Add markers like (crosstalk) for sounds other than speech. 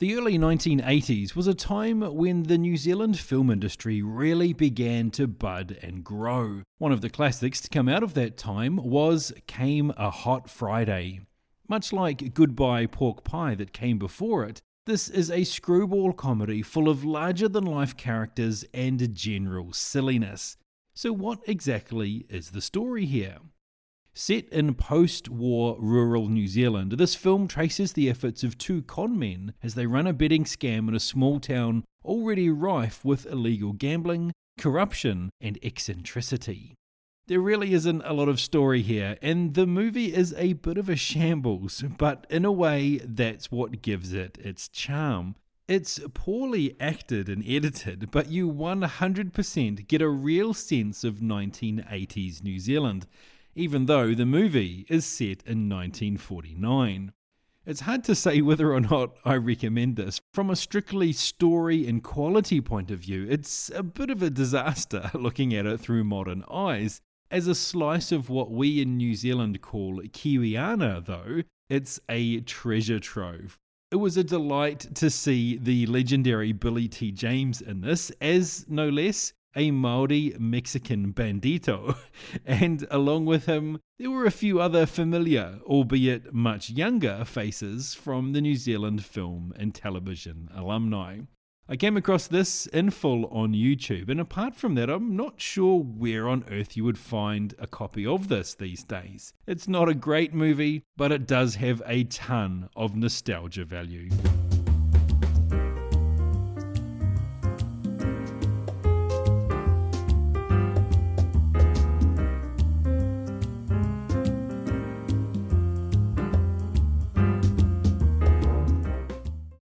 The early 1980s was a time when the New Zealand film industry really began to bud and grow. One of the classics to come out of that time was Came a Hot Friday. Much like Goodbye Pork Pie that came before it, this is a screwball comedy full of larger than life characters and general silliness. So, what exactly is the story here? Set in post war rural New Zealand, this film traces the efforts of two con men as they run a betting scam in a small town already rife with illegal gambling, corruption, and eccentricity. There really isn't a lot of story here, and the movie is a bit of a shambles, but in a way, that's what gives it its charm. It's poorly acted and edited, but you 100% get a real sense of 1980s New Zealand even though the movie is set in 1949. It's hard to say whether or not I recommend this. From a strictly story and quality point of view, it's a bit of a disaster (laughs) looking at it through modern eyes. As a slice of what we in New Zealand call Kiwiana, though, it's a treasure trove. It was a delight to see the legendary Billy T. James in this, as no less a Maori Mexican bandito, (laughs) and along with him, there were a few other familiar, albeit much younger, faces from the New Zealand film and television alumni. I came across this in full on YouTube, and apart from that, I'm not sure where on earth you would find a copy of this these days. It's not a great movie, but it does have a ton of nostalgia value.